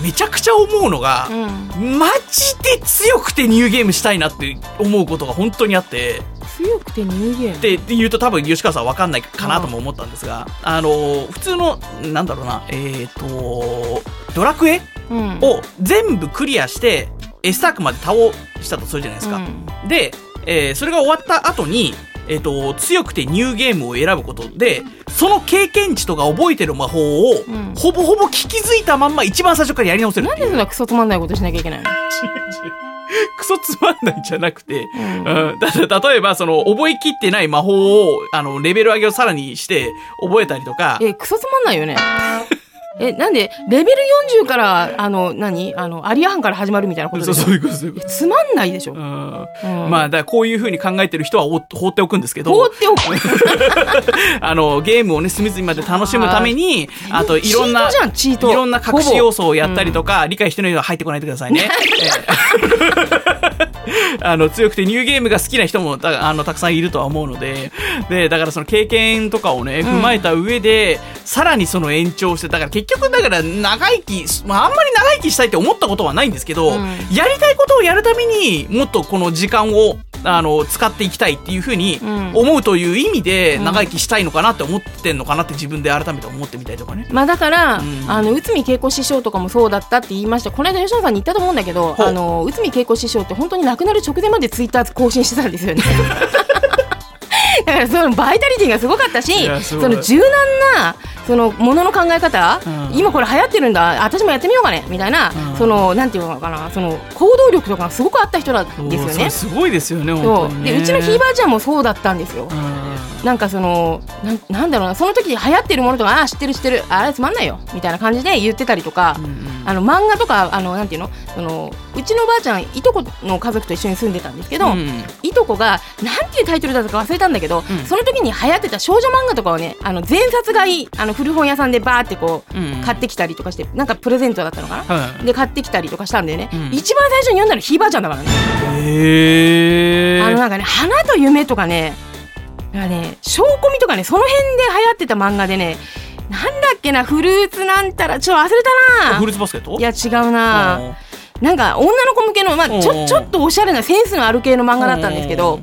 めちゃくちゃ思うのが、うん。マジで強くてニューゲームしたいなって思うことが本当にあって。強くてニューゲーム？って言うと多分吉川さん分かんないかなとも思ったんですが、あの普通のなんだろうなえっ、とドラクエうん。を全部クリアしてエスタークまで倒したとするじゃないですか、うん。で、えーそれが終わった後にえっ、と強くてニューゲームを選ぶことでその経験値とか覚えてる魔法を、ん。ほぼほぼ聞きづいたまんま一番最初からやり直せるなんでそんなクソつまんないことしなきゃいけないの？クソつまんないんじゃなくて、うん。うん、だ例えばその覚えきってない魔法をあのレベル上げをさらにして覚えたりとか。えクソつまんないよねえなんでレベル40からあの何？あのアリア班から始まるみたいなことでそうそういうことそういうことつまんないでしょ、うん。うん。まあだこういうふうに考えてる人はお放っておくんですけど。放っておく。あのゲームをね隅々まで楽しむためにあといろんないろんな隠し要素をやったりとか、理解してないのは入ってこないでくださいね。ええ あの強くてニューゲームが好きな人もたあのたくさんいるとは思うのででだからその経験とかをね踏まえた上で、さらにその延長してだから結局だから長生き、まあ、あんまり長生きしたいって思ったことはないんですけど、うん。やりたいことをやるためにもっとこの時間をあの使っていきたいっていうふうにうん。思うという意味でうん。長生きしたいのかなって思ってんのかなって自分で改めて思ってみたりとかね。まあだから、うん。あの内海恵子師匠とかもそうだったって言いました。この間吉野さんに言ったと思うんだけどあの内海恵子師匠って本当に亡くなる直前までツイッター更新してたんですよね。だからそのバイタリティがすごかったしその柔軟なそのものの考え方、うん。今これ流行ってるんだ私もやってみようかねみたいな、うん。そのなんていうのかなその行動力とかがすごくあった人なんですよね。すごいですよねそう。でうちのひいばあちゃんもそうだったんですよ。うん。なんかそのなんなんだろうなその時流行ってるものとかああ知ってる知ってるあれつまんないよみたいな感じで言ってたりとか、うんあの漫画とかあのなんていうの？そのうちのおばあちゃんいとこの家族と一緒に住んでたんですけど、うん。いとこがなんていうタイトルだったか忘れたんだけど、うん。その時に流行ってた少女漫画とかをねあの全冊買いあの古本屋さんでバーってこう、うん。買ってきたりとかしてなんかプレゼントだったのかな、はいで買ってきたりとかしたんだよね、うん。一番最初に読んだのひいばあちゃんだからね、へえあのなんかね花と夢とかねなんかね小コミとかねその辺で流行ってた漫画でねなんだっけなフルーツなんたらちょっと忘れたな。フルーツバスケット？いや違うな。なんか女の子向けの、まあ、ちょちょっとおしゃれなセンスのある系の漫画だったんですけど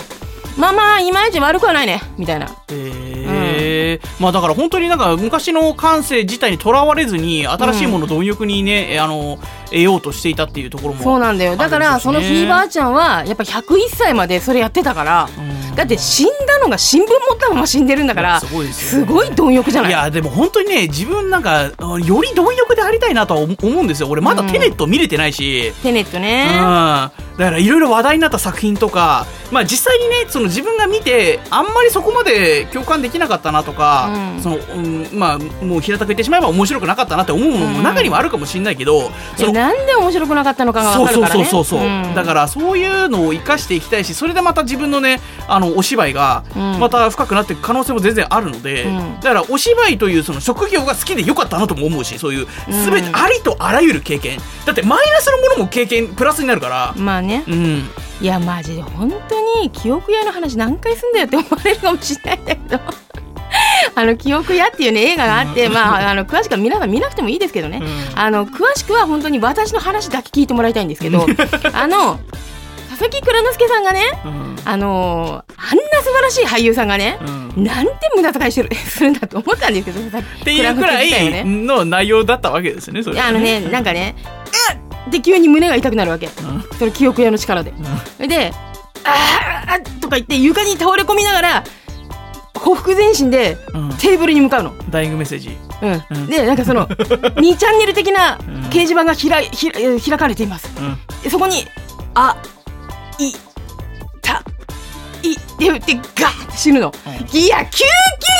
まあまあいまいち悪くはないね。みたいな。へえ、まあだから本当になんか昔の感性自体にとらわれずに新しいものを貪欲にね、あの得ようとしていたっていうところもそうなんだよだからそのひいばあちゃんはやっぱ101歳までそれやってたからだって死んだのが新聞持ったまま死んでるんだからすごいすねごい貪欲じゃないいやでも本当にね自分なんかより貪欲でありたいなとは思うんですよ俺まだテネット見れてないし、テネットねうん、だからいろいろ話題になった作品とか、まあ、実際にねその自分が見てあんまりそこまで共感できなかったなとか、うんそのうんまあ、もう平たく言ってしまえば面白くなかったなって思うものも中にはあるかもしれないけど、いやなんで面白くなかったのかがそうそう分かるからね。そうそうそう、ん。だからそういうのを生かしていきたいしそれでまた自分のねあのお芝居がうん。また深くなっていく可能性も全然あるので、うん。だからお芝居というその職業が好きでよかったなとも思うしそういううん。全てありとあらゆる経験。だってマイナスのものも経験プラスになるから、まあね。うん、いやマジで本当に記憶屋の話何回すんだよって思われるかもしれないんだけど あの記憶屋っていうね映画があって、まああの詳しくは皆さん見なくてもいいですけどね、あの詳しくは本当に私の話だけ聞いてもらいたいんですけど あの佐々木蔵之介さんがねうん。あのあんな素晴らしい俳優さんがね、うん。なんて無駄遣いしてる するんだと思ったんですけどっっていうくらいの内容だったわけですねそれ。あのねなんかね「うっ!」って急に胸が痛くなるわけ、その記憶屋の力で、で「あーあーとか言って床に倒れ込みながらほふ前進でうん。テーブルに向かうの、ダイイングメッセージ。うん。うん。でなんかその 2チャンネル的なん。掲示板が開いひらえー開かれています。うん。でそこに「あいたい」って言ってガーって死ぬの、いや救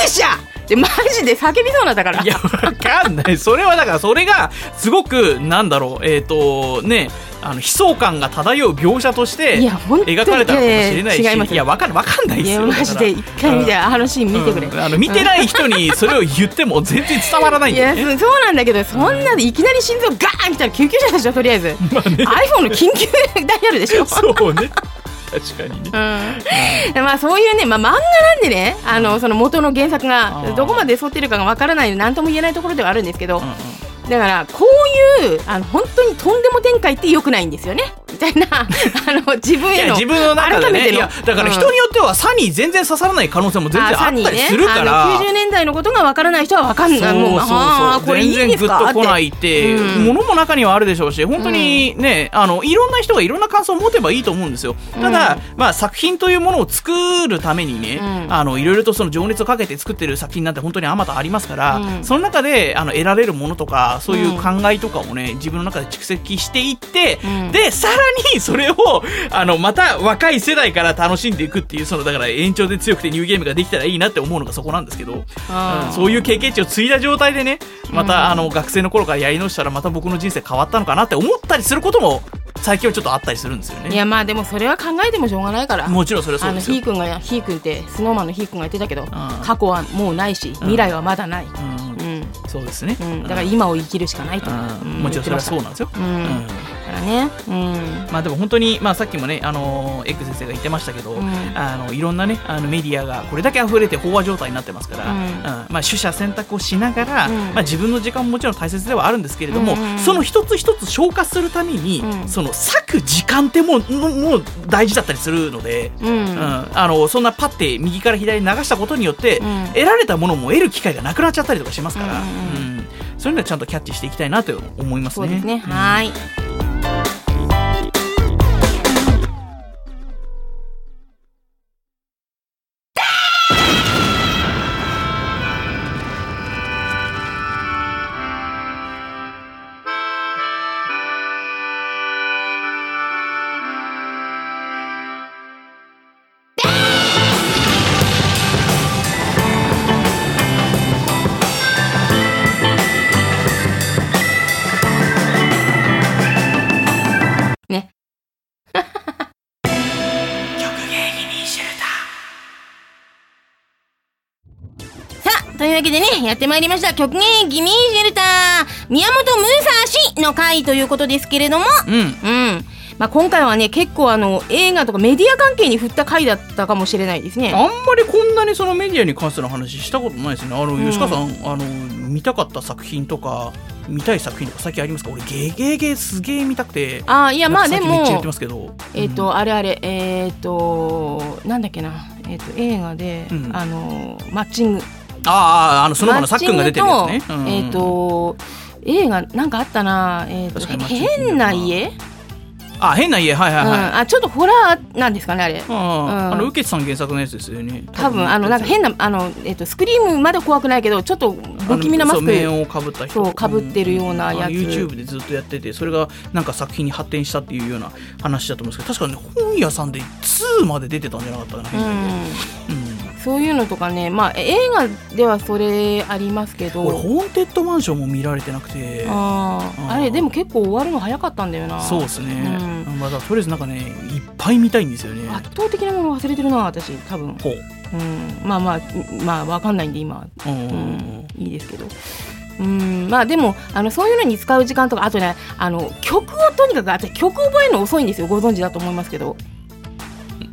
急車でマジで叫びそうなんだから。いや、わかんない。それはだから、それが、すごく、なんだろう、えっ、と、ね、あの、悲壮感が漂う描写として、描かれたのかもしれないし、いやいや違いますや、わかん、わかんないですよ。いやマジで一回見てあのシーン見てくれ、うん。あの見てない人にそれを言っても全然伝わらないんいやだよね。そそうなんだけどそんなでいきなり心臓ガーン来たら救急車でしょとりあえず、iPhone の緊急ダイヤルでしょ。そうね。確かにね。うん。まあそういうね、まあ、漫画なんでねあのその元の原作あがーどこまで沿ってるかがわからない何とも言えないところではあるんですけど、うんうんだからこういうあの本当にとんでも展開って良くないんですよね。みたいな あの自分へのいや自分の中で改めての。ねいやだから人によってはサニー全然刺さらない可能性も全然あったりするから、あの90年代のことがわからない人はわかんない。もうあーこれいい全然グんですか？ッと来ないってうん。ものも中にはあるでしょうし本当にね、あのいろんな人がいろんな感想を持てばいいと思うんですよ。ただ、まあ、作品というものを作るためにね、うん。あのいろいろとその情熱をかけて作ってる作品なんて本当にあまたありますから、うん。その中であの得られるものとかそういう考えとかをね自分の中で蓄積していって、うん。でさらに それをあのまた若い世代から楽しんでいくっていうそのだから延長で強くてニューゲームができたらいいなって思うのがそこなんですけど、そういう経験値を継いだ状態でねまた、あの学生の頃からやり直したらまた僕の人生変わったのかなって思ったりすることも最近はちょっとあったりするんですよね。いやまあでもそれは考えてもしょうがないから。もちろんそれはそあのうですよ。ひーくんがひーくんってスノーマンのひーくんが言ってたけど、ん。過去はもうないし未来はまだない、うんうんそうですね、うん。だから今を生きるしかないと、もちろんそれはそうなんですよ。うんからね。うん。まあでも本当に、まあ、さっきもね、あのーエッグ先生が言ってましたけど、ん。あのいろんなねあのメディアがこれだけ溢れて飽和状態になってますから、うん。うん。まあ、取捨選択をしながら、うん。まあ、自分の時間ももちろん大切ではあるんですけれども、うん。その一つ一つ消化するために、うん。その割く時間ってもうももう大事だったりするので、うん、うん。あのそんなパッて右から左に流したことによって、うん。得られたものも得る機会がなくなっちゃったりとかしますから、うんうんそういうのはちゃんとキャッチしていきたいなと思いますね。そうですね、はーい「けでね、やってまいりました。曲芸ギミーシェルター、宮本武蔵の回ということですけれども、うんうん。まあ、今回はね、結構あの、映画とかメディア関係に振った回だったかもしれないですね。あんまりこんなにそのメディアに関する話したことないですねあの、ん吉川さんあの見たかった作品とか見たい作品とか最近ありますか俺ゲゲゲすげえ見たくてああ、いや、まあでもなんか最近めっちゃ言って、ますけどえっ、と、あれあれ、えっ、と、なんだっけな、えっ、と、映画で、うんあの、マッチング。あああのその場のさっくんが出てるやつね。えっ、と、映画なんかあったな、えっ、と変な家、あ変な家。はいはいはい、うん、あちょっとホラーなんですかねあれ。あああの受けさん原作のやつですよね。多分あのなんか変なあの、えっとスクリームまで怖くないけどちょっと不気味なマスクあのそう面をかぶった人。かぶってるようなやつ。あの YouTube でずっとやっててそれがなんか作品に発展したっていうような話だと思うんですけど確かね本屋さんで2まで出てたんじゃなかったかな変な家。うんそういうのとかねまあ映画ではそれありますけど。俺ホーンテッドマンションも見られてなくて。うん。あーあれでも結構終わるの早かったんだよな。そうですね、うん。まあ、だとりあえずなんかねいっぱい見たいんですよね。圧倒的なもの忘れてるな私多分、ほう。うん、まあまあまあわかんないんで今、うん、いいですけど。うん。まあでもあのそういうのに使う時間とかあとねあの曲をとにかく私曲覚えるの遅いんですよ。ご存知だと思いますけど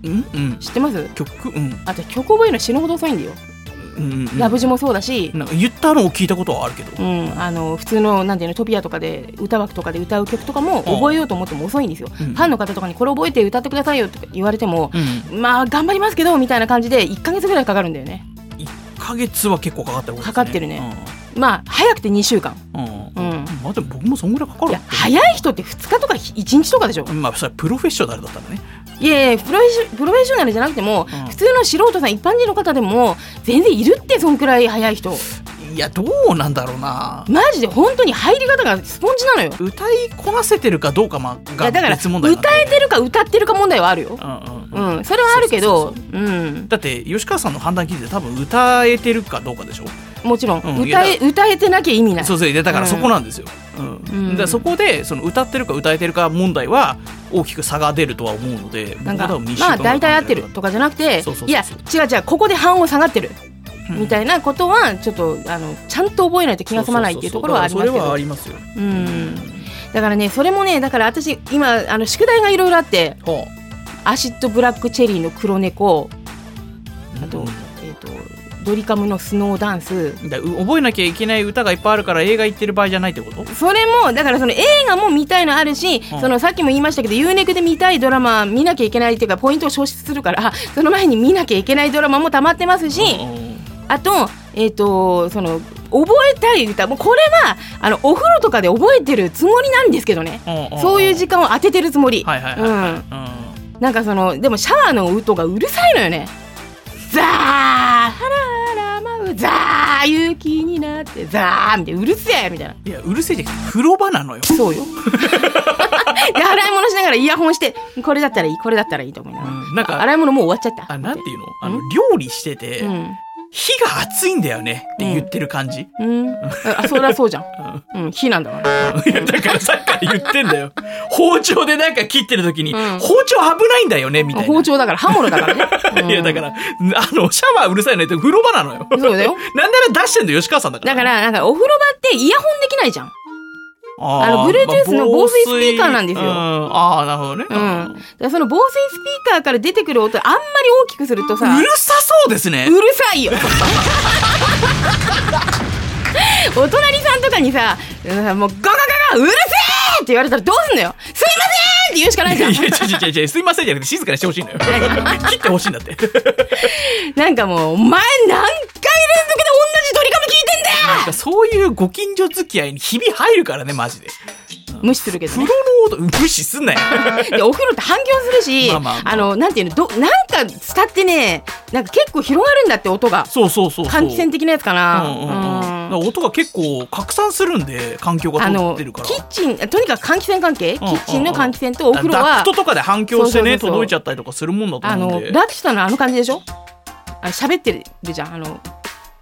うんうん。知ってます？曲？うん。あと曲覚えるの死ぬほど遅いんだよ、うんうんラブジもそうだし、なんか言ったのを聞いたことはあるけど。うん、あの普通のなんていうのトピアとかで歌枠とかで歌う曲とかも覚えようと思っても遅いんですよ、うん。ファンの方とかにこれ覚えて歌ってくださいよとか言われても、うん。まあ頑張りますけどみたいな感じで1か月ぐらいかかるんだよね。1ヶ月は結構かかってるね。かかってるねまあ早くて2週間。うん。まあでも僕もそんぐらいかかるいや早い人って2日とか1日とかでしょ。まあそれはプロフェッショナルだったらね。いやいやプロフェッショナルじゃなくても、うん。普通の素人さん一般人の方でも全然いるってそんくらい早い人。いやどうなんだろうな。マジで本当に入り方がスポンジなのよ。歌いこなせてるかどうかまあがいやだから別問題なんで歌えてるか歌ってるか問題はあるよ。うんうんうん。それはあるけどだって吉川さんの判断基準で多分歌えてるかどうかでしょもちろん、うん。歌え歌えてなきゃ意味ない。そうそうだからうん。そこなんですよ、うん。うそこでその歌ってるか歌えてるか問題は大きく差が出るとは思うのでなんか僕は多分2週まあ大体合ってるとかじゃなくていや違う違うここで半音下がってる。うん。みたいなことはちょっとあのちゃんと覚えないと気が済まないっていうところはありますけそうそれはあどりますよ。うん。だからねそれもねだから私今あの宿題がいろいろあって。はアシッドブラックチェリーの黒猫。あとドリカムのスノーダンス。覚えなきゃいけない歌がいっぱいあるから映画行ってる場合じゃないってこと？それもだからその映画も見たいのあるし、うん。そのさっきも言いましたけど UNEXT で見たいドラマ見なきゃいけないっていうかポイントを消失するからその前に見なきゃいけないドラマも溜まってますし、うんあとえっ、とその覚えたい歌もうこれはあのお風呂とかで覚えてるつもりなんですけどね、うんそういう時間を当ててるつもり、はいはいはいはい、うん。うん。なんかそのでもシャワーの音がうるさいのよね。ザー!ハラザー雪になってザーみたいなうるせえみたいな。いやうるせえじゃん。風呂場なのよ。そうよ。で洗い物しながらイヤホンしてこれだったらいいこれだったらいいと思いながら、うんなんか洗い物もう終わっちゃった。あなんていうの？あのうん料理してて、うん火が熱いんだよね。って言ってる感じ、うん。あそりゃそうじゃん。うん。火なんだから。いやだからさっきから言ってんだよ。包丁でなんか切ってる時に、うん。包丁危ないんだよねみたいな。包丁だから刃物だからね、うん。いやだからあのシャワーうるさいのって風呂場なのよ。そうだよ。なんなら出してんの吉川さんだから。だからなんかお風呂場ってイヤホンできないじゃんあーあの Bluetooth の防水スピーカーなんですよ。うん。ああなるほどね、うん、その防水スピーカーから出てくる音あんまり大きくするとさうるさそうですね。うるさいよ。お隣さんとかにさうんもうガガガガうるせえって言われたらどうすんのよすいませんって言うしかないじゃん。いや違う違う違うすいませんじゃなくて静かにしてほしいのよ。切ってほしいんだって。なんかもうお前何回連続で同じドリカム聞いてんだよ。なんかそういうご近所付き合いにひび入るからねマジで無視するけど風ね呂の音無視すんなよ。でお風呂って反響するし、まあまあまあ。あのなんていうのどなんか伝ってねなんか結構広がるんだって音が。そうそうそう換気扇的なやつかな、うんうんうん。音が結構拡散するんで環境が通あのってるから。キッチンとにかく換気扇関係、うんキッチンの換気扇とお風呂はダクトとかで反響してね届いちゃったりとかするもんだとあ思うんで。のラピュタのあの感じでしょ？あの喋ってるじゃん。あの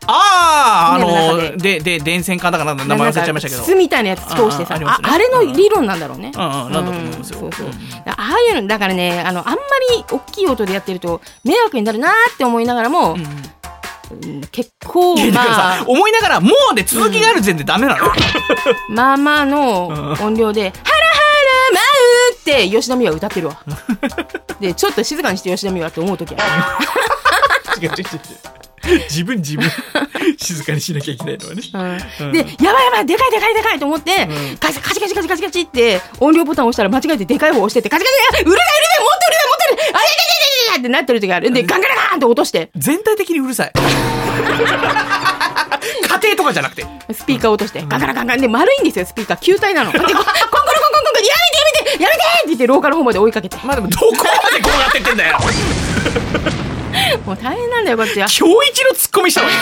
あああ船ので。で電線かだかなんだ名前忘れちゃいましたけど。筒みたいなやつ通してさ。ああれの理論なんだろうね、うんうんなんだと思いますよ。そうそう。うん。ああいうのだからねあのあんまり大きい音でやってると迷惑になるなーって思いながらも、結構まさあ思いながらもうで続きがある前でダメなの、まあまあの音量で「ハラハラ舞う」って吉田美和歌ってるわ。でちょっと静かにして吉田美和って思う時ある。違う違う違う自 分自分。静かにしなきゃいけないのはね、うん。で、やばいやばい、でかいでかいでかいと思って、カチカチカチカチカチカチって音量ボタン押したら間違えてでかい方押してて、カチカチ、うるさいうるさい、もっとうるさい、もっとうるさい、あいやいやいやいやってなってる時がある。で、ガンガラガーンって落として、全体的にうるさい。家庭とかじゃなくて。スピーカー落として、ガンガラガンガン。で丸いんですよ、スピーカー。球体なの。で、コンコロコンコンコン、やめてやめてやめてって言って廊下の方まで追いかけて。まあでもどこまで転がってってんだよ もう大変なんだよ、こっちは。今日一のツッコミしたわ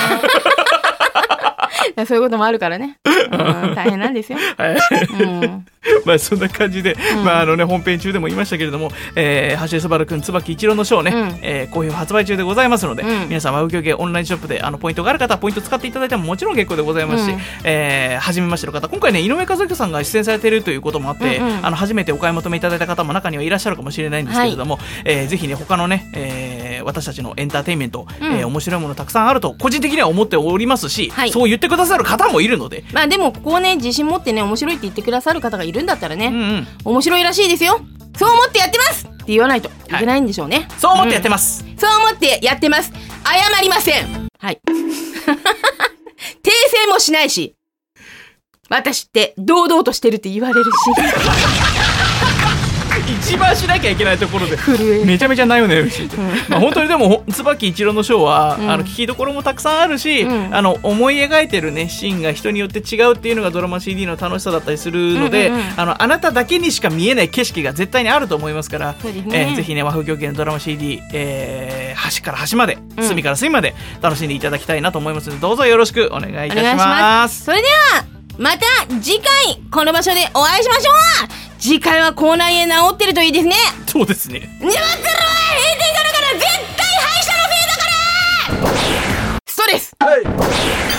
そういうこともあるからね。うん、大変なんですよ。はい。うん。まあそんな感じで、まああのね本編中でも言いましたけれども、えー、橋江そばるくん椿一郎のショーね、うん。えー好評発売中でございますので、うん。皆さんはウキョゲオンラインショップであのポイントがある方はポイント使っていただいてももちろん結構でございます。し、うん。えー初めましての方。今回ね井上和之さんが出演されているということもあって、うんうん。あの初めてお買い求めいただいた方も中にはいらっしゃるかもしれないんですけれども、えーぜひね他のね、えー私たちのエンターテインメント、うんえー面白いものたくさんあると個人的には思っておりますし、はいそう言ってくださる方もいるので、まあでも、ここをね、自信持ってね、面白いって言ってくださる方がいるんだったらね、うんうん、面白いらしいですよ。そう思ってやってますって言わないといけないんでしょうね。そう思ってやってます。そう思ってやってます。謝りません。はい。訂正もしないし、私って堂々としてるって言われるし、一番しなきゃいけないところで。めちゃめちゃなよねるし、まあ本当にでもほ椿一郎のショーは、うん。あの聞きどころもたくさんあるし、うん。あの思い描いてるねシーンが人によって違うっていうのがドラマ CD の楽しさだったりするので、あのあなただけにしか見えない景色が絶対にあると思いますから、えーぜひね和風狂気のドラマ CD、えー端から端までうん。隅から隅まで楽しんでいただきたいなと思いますのでどうぞよろしくお願いいたします。それでは、また次回、この場所でお会いしましょう次回は口内炎治ってるといいですね。そうですね。ねばってろ閉店からから絶対歯医者のフィードから。ストレスはい。